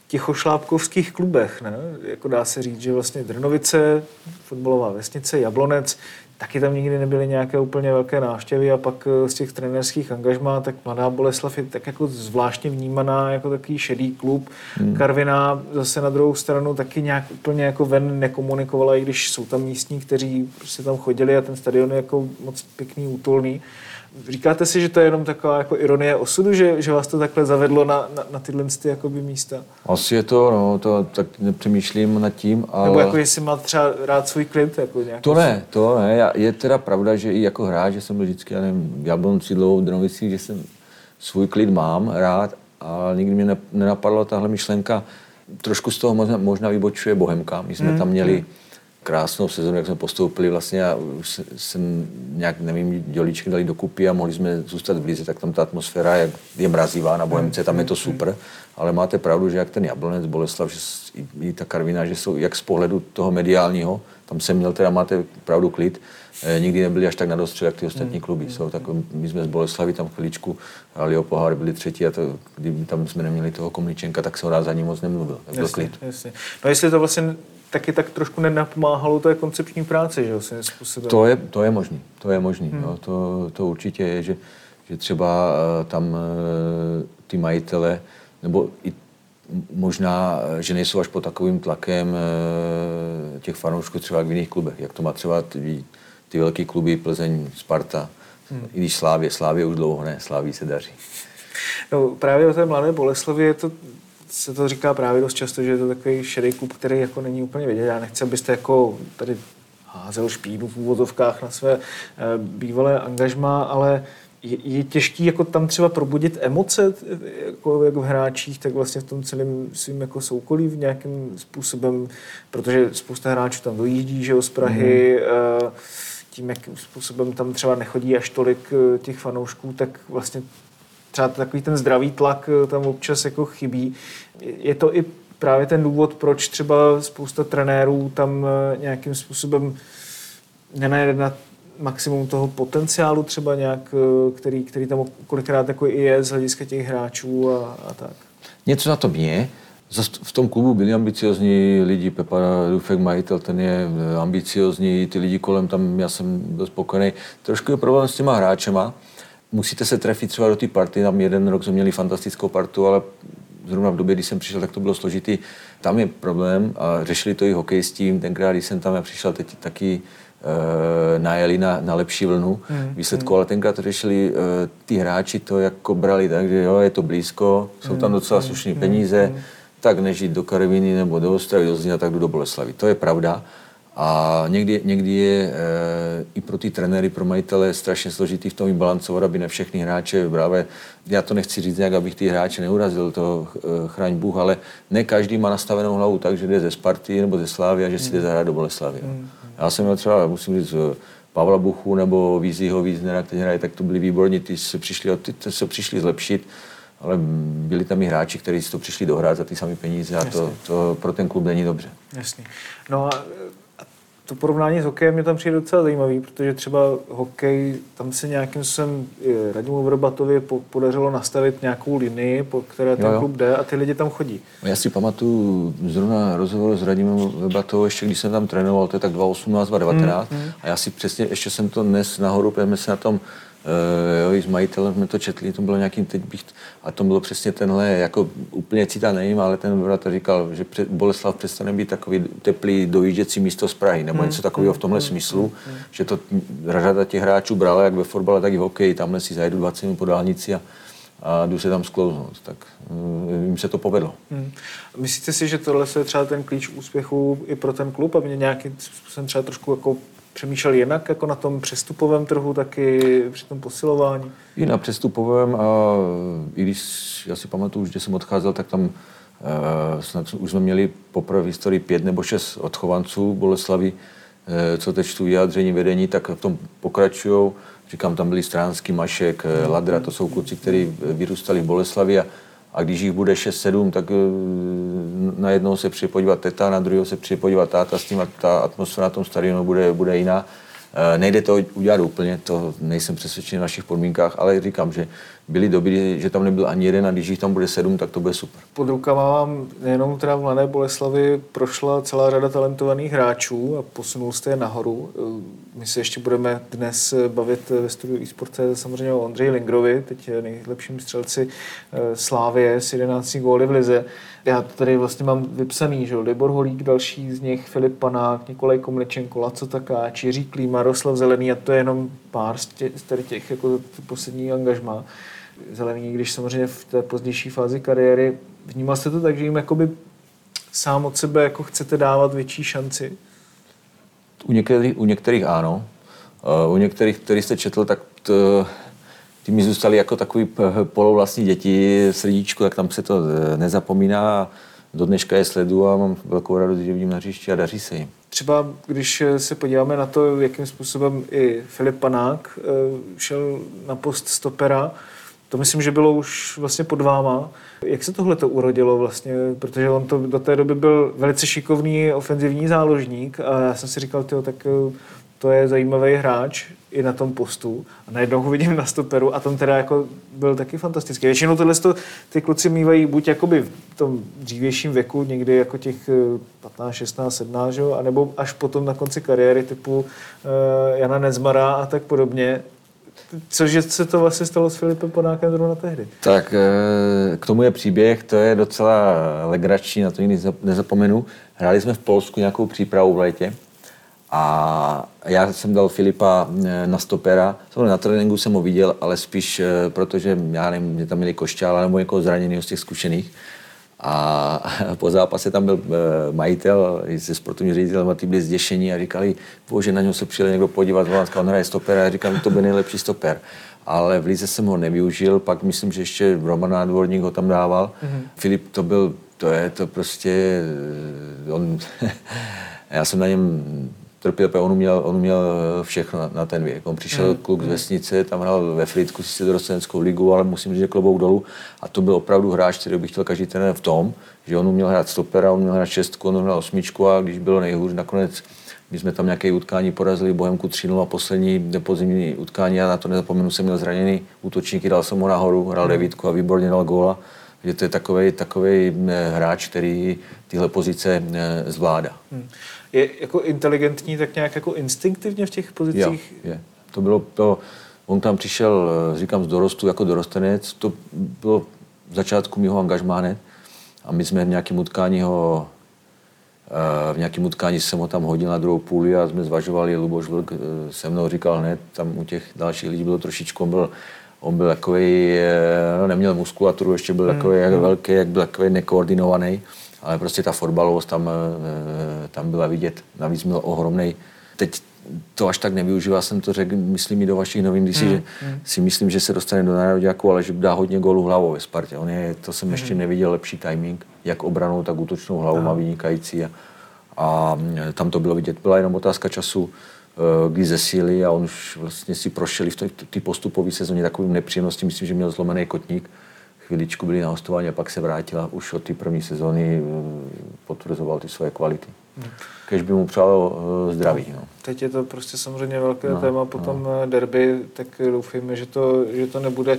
tichošlápkovských klubech, ne? Jako dá se říct, že vlastně Drnovice, fotbalová vesnice, Jablonec, taky tam nikdy nebyly nějaké úplně velké návštěvy a pak eh, z těch trenérských angažmá, tak Mladá Boleslav je tak jako zvláštně vnímaná jako takový šedý klub. Hmm. Karviná zase na druhou stranu taky nějak úplně jako ven nekomunikovala, i když jsou tam místní, kteří prostě tam chodili a ten stadion je jako moc pěkný, útulný. Říkáte si, že to je jenom taková jako ironie osudu, že, že vás to takhle zavedlo na, na, na tyhle ty jakoby místa? Asi je to, no, to tak nepřemýšlím nad tím, ale... Nebo jako jestli má třeba rád svůj klid? Jako nějaký To ne, to ne. Já, je teda pravda, že i jako hráč, že jsem byl vždycky, já nevím, v Jablonci dlouho v Dronovicích, že jsem svůj klid mám rád, ale nikdy mě ne, nenapadla tahle myšlenka. Trošku z toho možná, možná vybočuje Bohemka. My jsme tam měli krásnou sezonu, jak jsme postoupili vlastně a už se- jsem nějak, nevím, dělíčky dali dokupy a mohli jsme zůstat v Lize, tak tam ta atmosféra je, je mrazivá na Bohemce, tam je to super, ale máte pravdu, že jak ten Jablonec, Boleslav, že i, i ta Karvina, že jsou jak z pohledu toho mediálního, tam jsem měl teda, máte pravdu, klid, eh, nikdy nebyli až tak na dostřel, jak ty ostatní kluby jsou. Tak my jsme z Boleslavy tam chviličku hráli o pohár, byli třetí a to, kdyby tam jsme neměli toho Komličenka, tak se o nás za ní moc nemluvil. Tak byl Jasně, klid. jasně. No jestli to vlastně taky tak trošku nenapomáhalo té koncepční práci, že jo, svým způsobem. To je, to je možný, to je možný. Hmm. Jo, to, to určitě je, že, že třeba eh, tam eh, ty majitele, nebo i možná, že nejsou až pod takovým tlakem eh, těch fanoušků třeba jak v jiných klubech, jak to má třeba ty, ty velké kluby Plzeň, Sparta, hmm. i když Slávě, Slávě už dlouho ne, Sláví se daří. No, právě o té mladé Boleslavě je to, se to říká právě dost často, že je to takový šedý klub, který jako není úplně vidět. Já nechci, abyste jako tady házel špínu v úvozovkách na své eh, bývalé angažma, ale je, je těžký jako tam třeba probudit emoce, jako jak v hráčích, tak vlastně v tom celém svým jako soukolí v nějakým způsobem, protože spousta hráčů tam dojíždí, že jo, z Prahy, mm. tím, jakým způsobem tam třeba nechodí až tolik eh, těch fanoušků, tak vlastně třeba takový ten zdravý tlak eh, tam občas jako chybí. Je to i právě ten důvod, proč třeba spousta trenérů tam nějakým způsobem nenajde na maximum toho potenciálu třeba nějak, eh, který, který tam kolikrát jako i je z hlediska těch hráčů a, a tak. Něco na tom je. V tom klubu byli ambiciozní lidi, Pepa Dufek, majitel, ten je eh, ambiciozní, ty lidi kolem tam, já jsem byl spokojený. Trošku je problém s těma hráčema. Musíte se trefit třeba do té party, tam jeden rok jsme měli fantastickou partu, ale zrovna v době, kdy jsem přišel, tak to bylo složitý. Tam je problém a řešili to i hokejisti. Tenkrát, když jsem tam já přišel, teď taky najeli na, na lepší vlnu Hmm, výsledku, ale tenkrát to řešili e, ty hráči, to jako brali tak, že jo, je to blízko, jsou tam docela slušné peníze, tak než jít do Karviny nebo do Ostravy, do Zlína, tak jdu do Boleslavy. To je pravda. A někdy, někdy je e, i pro ty trenéry, pro majitele strašně složitý v tom vybalancovat, aby ne všechny hráče právě, já to nechci říct nějak, abych ty hráče neurazil, to e, chraň Bůh, ale ne každý má nastavenou hlavu tak, že jde ze Sparty nebo ze Slávy a že si jde zahrát do Boleslavy. Mm. Já jsem měl třeba, musím říct, eh, Pavla Buchu nebo Vízího Víznera, kteří hrají, tak to byli výborní, ty se přišli, ty, se přišli zlepšit, ale byli tam i hráči, kteří si to přišli dohrát za ty samé peníze a to, to pro ten klub není dobře. Jasně. No a to porovnání s hokejem mě tam přijde docela zajímavý, protože třeba hokej, tam se nějakým způsobem eh, Radimu Vrobatovi po- podařilo nastavit nějakou linii, po které ten Jo, jo. klub jde a ty lidi tam chodí. Já si pamatuju zrovna rozhovor s Radimem Webatou, ještě když jsem tam trénoval, to je tak 2018, 2019, mm, mm. a já si přesně, ještě jsem to dnes nahoru, jsme se na tom jo, i s majitelem jsme to četli, to bylo nějakým, teď bych, a to bylo přesně tenhle, jako úplně cita nevím, ale ten bratr říkal, že Boleslav přestane být takový teplý dojížděcí místo z Prahy, nebo něco takového v tomhle smyslu, že to řada těch hráčů brala jak ve fotbale, tak i v hokeji, tamhle si zajedu 20 minut po dálnici a, a jdu se tam sklouznout, tak uh, jim se to povedlo. Hmm. Myslíte si, že tohle je třeba ten klíč úspěchu i pro ten klub, aby nějakým způsobem třeba trošku jako přemýšlel jinak jako na tom přestupovém trhu, taky při tom posilování? I na přestupovém a i když já si pamatuju, že jsem odcházel, tak tam uh, snad už jsme měli poprvé v historii pět nebo šest odchovanců Boleslavy, uh, co teď čtu vyjádření vedení, tak v tom pokračují. Říkám, tam byli Stránský, Mašek, uh, Ladra, to jsou kluci, kteří vyrůstali v Boleslavi a a když jich bude 6-7, tak na jednoho se přijde podívat teta, na druhého se přijde podívat táta, s tím a ta atmosféra na tom stadionu bude, bude jiná. Nejde to udělat úplně, to nejsem přesvědčený v našich podmínkách, ale říkám, že byly doby, že tam nebyl ani jeden a když jich tam bude sedm, tak to bude super. Pod rukama vám nejenom teda v Mladé Boleslavi prošla celá řada talentovaných hráčů a posunul jste je nahoru. My se ještě budeme dnes bavit ve studiu eSport samozřejmě o Ondřeji Lingrovi, teď nejlepším střelci Slávie s 11 góly v Lize. Já to tady vlastně mám vypsaný, že Libor Holík, další z nich, Filip Panák, Nikolaj Komličenko, Laco Takáč, Jiří Klíma, Roslav Zelený a to je jenom pár z těch, z těch jako poslední angažmá. Zelený, když samozřejmě v té pozdější fázi kariéry, vnímal jste to tak, že jim jakoby sám od sebe jako chcete dávat větší šanci? U některých, u některých ano. U některých, který jste četl, tak to, ty mi zůstaly jako takový polovlastní děti, srdíčku, tak tam se to e, nezapomíná. Do dneška je sledu a mám velkou radost, že vidím na hřišti a daří se jim. Třeba když se podíváme na to, jakým způsobem i Filip Panák šel na post stopera, to myslím, že bylo už vlastně pod váma. Jak se tohle to urodilo vlastně? Protože on to do té doby byl velice šikovný ofenzivní záložník a já jsem si říkal, tyjo, tak eh, to je zajímavý hráč i na tom postu. A najednou ho vidím na stoperu a tam teda jako byl taky fantastický. Většinou tohle ty kluci mývají buď jakoby v tom dřívějším věku, někdy jako těch 15, 16, 17, že? anebo až potom na konci kariéry typu uh, Jana Nezmara a tak podobně. Cože se to vlastně stalo s Filipem Ponákem zrovna tehdy? Tak eh, k tomu je příběh, to je docela legrační, na to nikdy nezapomenu. Hráli jsme v Polsku nějakou přípravu v létě a já jsem dal Filipa eh, na stopera. Samozřejmě na tréninku jsem ho viděl, ale spíš eh, protože, já nevím, mě tam měli košťála nebo někoho zraněného z těch zkušených. A po zápase tam byl majitel se sportovní ředitelem a ty byli zděšení a říkali, bože, na něho se přijel někdo podívat, on on hraje stoper a já říkám, to by nejlepší stoper. Ale v Lize jsem ho nevyužil, pak myslím, že ještě Roman Nádvorník ho tam dával. Mm-hmm. Filip to byl, to je to prostě, on, já jsem na něm trpěl, on uměl, on uměl všechno na, na ten věk. On přišel mm. kluk z vesnice, tam hrál ve Frýdku, si dorostenskou ligu, ale musím říct, že klobouk dolů. A to byl opravdu hráč, který bych chtěl každý ten v tom, že on uměl hrát stopera, on uměl hrát šestku, on uměl hrát osmičku a když bylo nejhůř, nakonec my jsme tam nějaké utkání porazili Bohemku 3 a poslední podzimní utkání, já na to nezapomenu, jsem měl zraněný útočníky, dal jsem ho nahoru, hrál devítku a výborně dal góla. Že to je takový, eh, hráč, který tyhle pozice eh, zvládá. Hmm je jako inteligentní tak nějak jako instinktivně v těch pozicích? Jo, je. To bylo to, on tam přišel, eh, říkám, z dorostu jako dorostenec, to bylo v začátku mého angažmáne a my jsme v nějakém utkání ho eh, v nějakém utkání jsem ho tam hodil na druhou půli a jsme zvažovali, Luboš Vlk eh, se mnou říkal hned, tam u těch dalších lidí bylo trošičku, on byl, on byl takový, no, neměl muskulaturu, ještě byl takový hmm. jak velký, jak byl takový nekoordinovaný ale prostě ta fotbalovost tam, eh, tam byla vidět. Navíc měl ohromný. Teď to až tak nevyužívá, jsem to řekl, myslím i do vašich novin, když si, mm, že mm. si myslím, že se dostane do národňáku, ale že dá hodně gólů hlavou ve Spartě. On je, to jsem mm. ještě neviděl lepší timing, jak obranou, tak útočnou hlavu má vynikající. A, a tam to bylo vidět. Byla jenom otázka času, eh, kdy zesíli a on už vlastně si prošel v té postupové sezóně takovým nepříjemností. Myslím, že měl zlomený kotník chvíličku byli na hostování a pak se vrátila už od té první sezóny, eh, potvrzoval ty svoje kvality. Hmm. Kež by mu přál eh, zdraví. No. Teď je to prostě samozřejmě velké no, téma, potom no. Eh, derby, tak doufejme, že to, že to nebude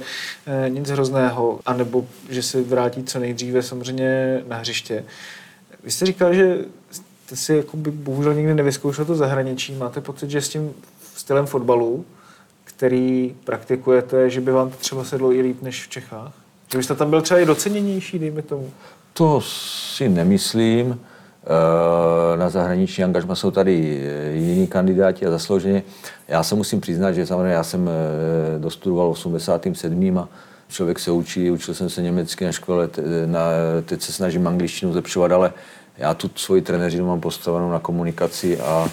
nic hrozného, anebo že se vrátí co nejdříve samozřejmě na hřiště. Vy jste říkal, že jste si jakoby bohužel nikdy nevyzkoušel to zahraničí. Máte pocit, že s tím stylem fotbalu který praktikujete, že by vám to třeba sedlo i líp než v Čechách? Že byste tam byl třeba i doceněnější, dejme tomu? To si nemyslím. Eh, Na zahraniční angažma jsou tady eh, jiní kandidáti a zaslouženě. Já se musím přiznat, že samozřejmě já jsem eh, dostudoval 87. a člověk se učí, učil jsem se německy na škole, na, teď se snažím angličtinu zlepšovat, ale já tu svoji trenéřinu mám postavenou na komunikaci a,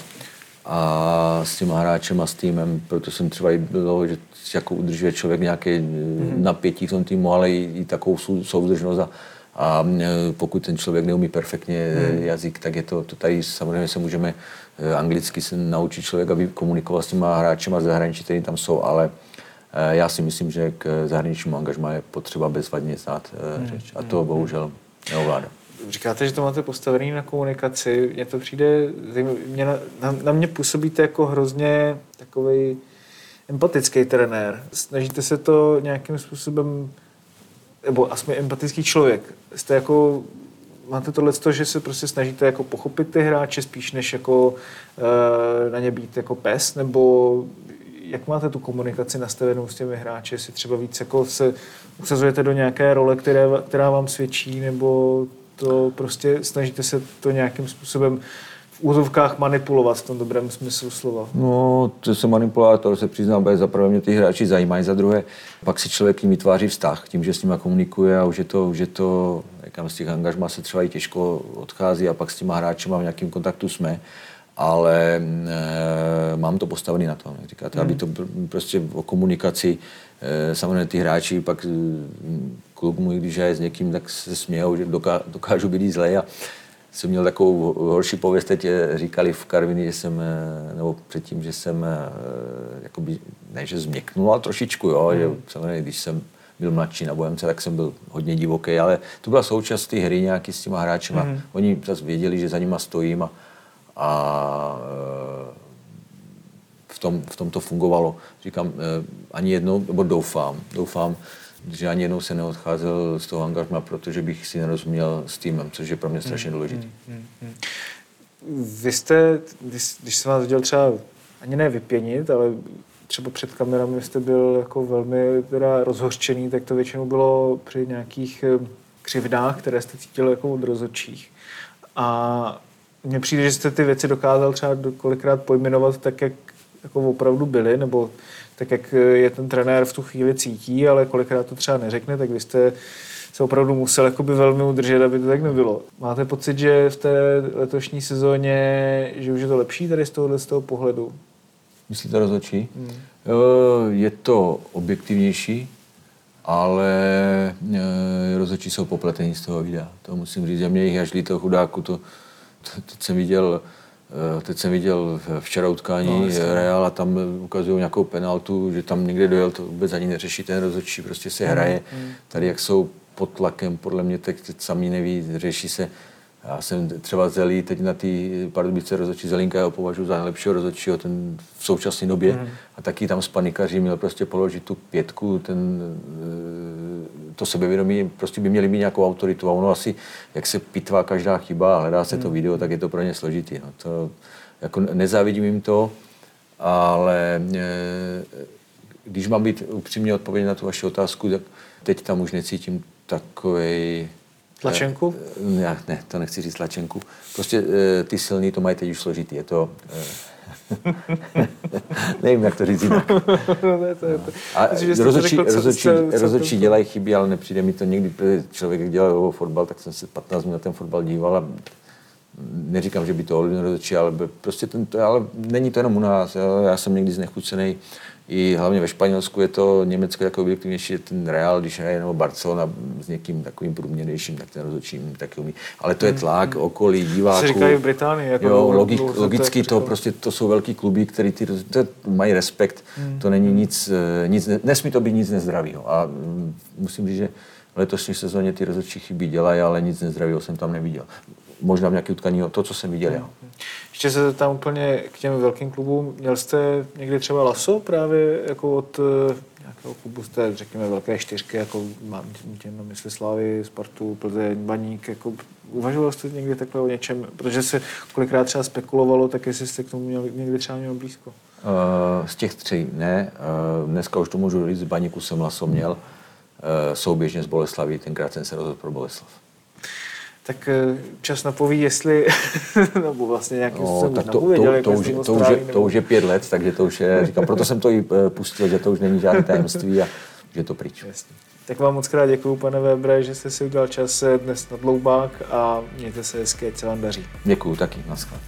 a s těma hráčem a s týmem, proto jsem třeba i bylo, že jako udržuje člověk nějaké mm. napětí v tom týmu, ale i, i takovou sou- soudržnost a, a e, pokud ten člověk neumí perfektně hmm. jazyk, tak je to, to tady samozřejmě se můžeme anglicky se naučit člověk, aby komunikoval s těma hráčema z zahraničí, který tam jsou, ale já si myslím, že k zahraničnímu angažmá je potřeba bezvadně znát hmm. řeč a to bohužel neovládám. Říkáte, že to máte postavený na komunikaci. Mně to přijde, mě na, na, na mě působíte jako hrozně takový empatický trenér. Snažíte se to nějakým způsobem, nebo aspoň empatický člověk. Jste jako, máte tohle to, že se prostě snažíte jako pochopit ty hráče spíš než jako e, na ně být jako pes, nebo jak máte tu komunikaci nastavenou s těmi hráči, jestli třeba víc jako se usazujete do nějaké role, které, která vám svědčí, nebo to prostě snažíte se to nějakým způsobem v úzovkách manipulovat v tom dobrém smyslu slova. No, to se manipulátor, se přiznám, bude za prvé mě ty hráči zajímají, za druhé pak si člověk k ním vytváří vztah, tím, že s nimi komunikuje a už je to, už je to jakám z těch angažmá se třeba i těžko odchází a pak s těma hráči v nějakém kontaktu jsme, ale e, mám to postavený na tom, jak říkáte, hmm. aby to pr- prostě o komunikaci, e, samozřejmě ty hráči pak klub můj, když je s někým, tak se smějou, že doká, dokážu být zlej a jsem měl takovou horší pověst, teď eh, říkali v Karvini, že jsem, eh, nebo předtím, že jsem, eh, jakoby, ne, že změknul, ale trošičku, jo, mm. že samozřejmě, když jsem byl mladší na Bohemce, tak jsem byl hodně divoký, ale to byla součást té hry nějaký s těma hráči. Mm. Oni zase věděli, že za nima stojím a, a v tom, v tom to fungovalo. Říkám, ani jednou, nebo doufám, doufám, že ani jednou se neodcházel z toho angažma, protože bych si nerozuměl s týmem, což je pro mě strašně důležité. Hmm, hmm, Vy jste, když, když jsem vás viděl třeba ani ne vypěnit, ale třeba před kamerami jste byl jako velmi teda rozhořčený, tak to většinou bylo při nějakých křivdách, které jste cítil jako od rozhodčích. A mně přijde, že jste ty věci dokázal třeba kolikrát pojmenovat tak, jak jako opravdu byly, nebo tak, jak je ten trenér v tu chvíli cítí, ale kolikrát to třeba neřekne, tak vy jste se opravdu musel jakoby velmi udržet, aby to tak nebylo. Máte pocit, že v té letošní sezóně, že už je to lepší tady z tohohle z toho pohledu? Myslíte rozhodčí? Hmm. Je to objektivnější, ale rozhodčí jsou popletení z toho videa. To musím říct, že mě jich až líto chudáku, to, to, to jsem viděl Teď jsem viděl včera utkání no, Real a tam ukazují nějakou penaltu, že tam někde dojel, to vůbec ani neřeší ten rozhodčí, prostě se hraje. Mm. Tady jak jsou pod tlakem, podle mě teď, teď sami neví, řeší se. Já jsem třeba Zelí, teď na té Pardubice rozhodčí Zelinka, já ho považuji za nejlepšího rozhodčího ten v současné době. Mm. A taky tam spanikaří měl prostě položit tu pětku, ten, to sebevědomí, prostě by měli mít nějakou autoritu. A ono asi, jak se pitvá každá chyba a hledá se to video, tak je to pro ně složitý. No. To, jako nezávidím jim to, ale když mám být upřímně odpovědět na tu vaši otázku, tak teď tam už necítím takový Tlačenku? Já, ne, to nechci říct tlačenku. Prostě ty silní to mají teď už složitý. Je to... Nevím, jak to říct jinak. Rozhodčí, rozhodčí, rozhodčí dělají chyby, ale nepřijde mi to někdy, člověk dělal fotbal, tak jsem se 15 minut na ten fotbal díval a neříkám, že by to rozhodčí, ale prostě ten, to, ale není to jenom u nás. Já jsem někdy znechucený i hlavně ve Španělsku je to Německo jako objektivnější, ten Real, když hraje nebo Barcelona s někým takovým průměrnějším, tak ten rozhodčím taky umí. Ale to je tlak, hmm. okolí, diváků. Se říkají v Británii. Jako jo, logik, logicky to prostě to jsou velký kluby, který ty, to mají respekt. Hmm. To není nic, nic, nesmí to být nic nezdravého. A musím říct, že v letošní sezóně ty rozhodčí chyby dělají, ale nic nezdravého jsem tam neviděl. Možná v nějaké utkání, to, co jsem viděl. Hmm. Ještě se tam úplně k těm velkým klubům. Měl jste někdy třeba laso právě jako od nějakého klubu z té, řekněme, velké čtyřky, jako mám tím na mysli Slavy, Spartu, Plzeň, Baník, jako uvažoval jste někdy takhle o něčem, protože se kolikrát třeba spekulovalo, tak jestli jste k tomu měl, někdy třeba měl blízko. Uh, z těch tří ne. Uh, dneska už to můžu říct, z Baníku jsem laso měl. Uh, souběžně z Boleslaví, tenkrát jsem se rozhodl pro Boleslav. Tak eh, čas napoví, jestli, nebo vlastně nějakým No, tak to, to, to, už, to už je, to už je pět let, takže to už je, říkám, proto jsem to i eh, pustil, že to už není žádné tajemství a že je to pryč. Jasně. Tak vám moc krát děkuju, pane Webre, že jste si udělal čas eh, dnes na dloubák a mějte se hezky, ať se vám daří. Děkuju taky, naschle.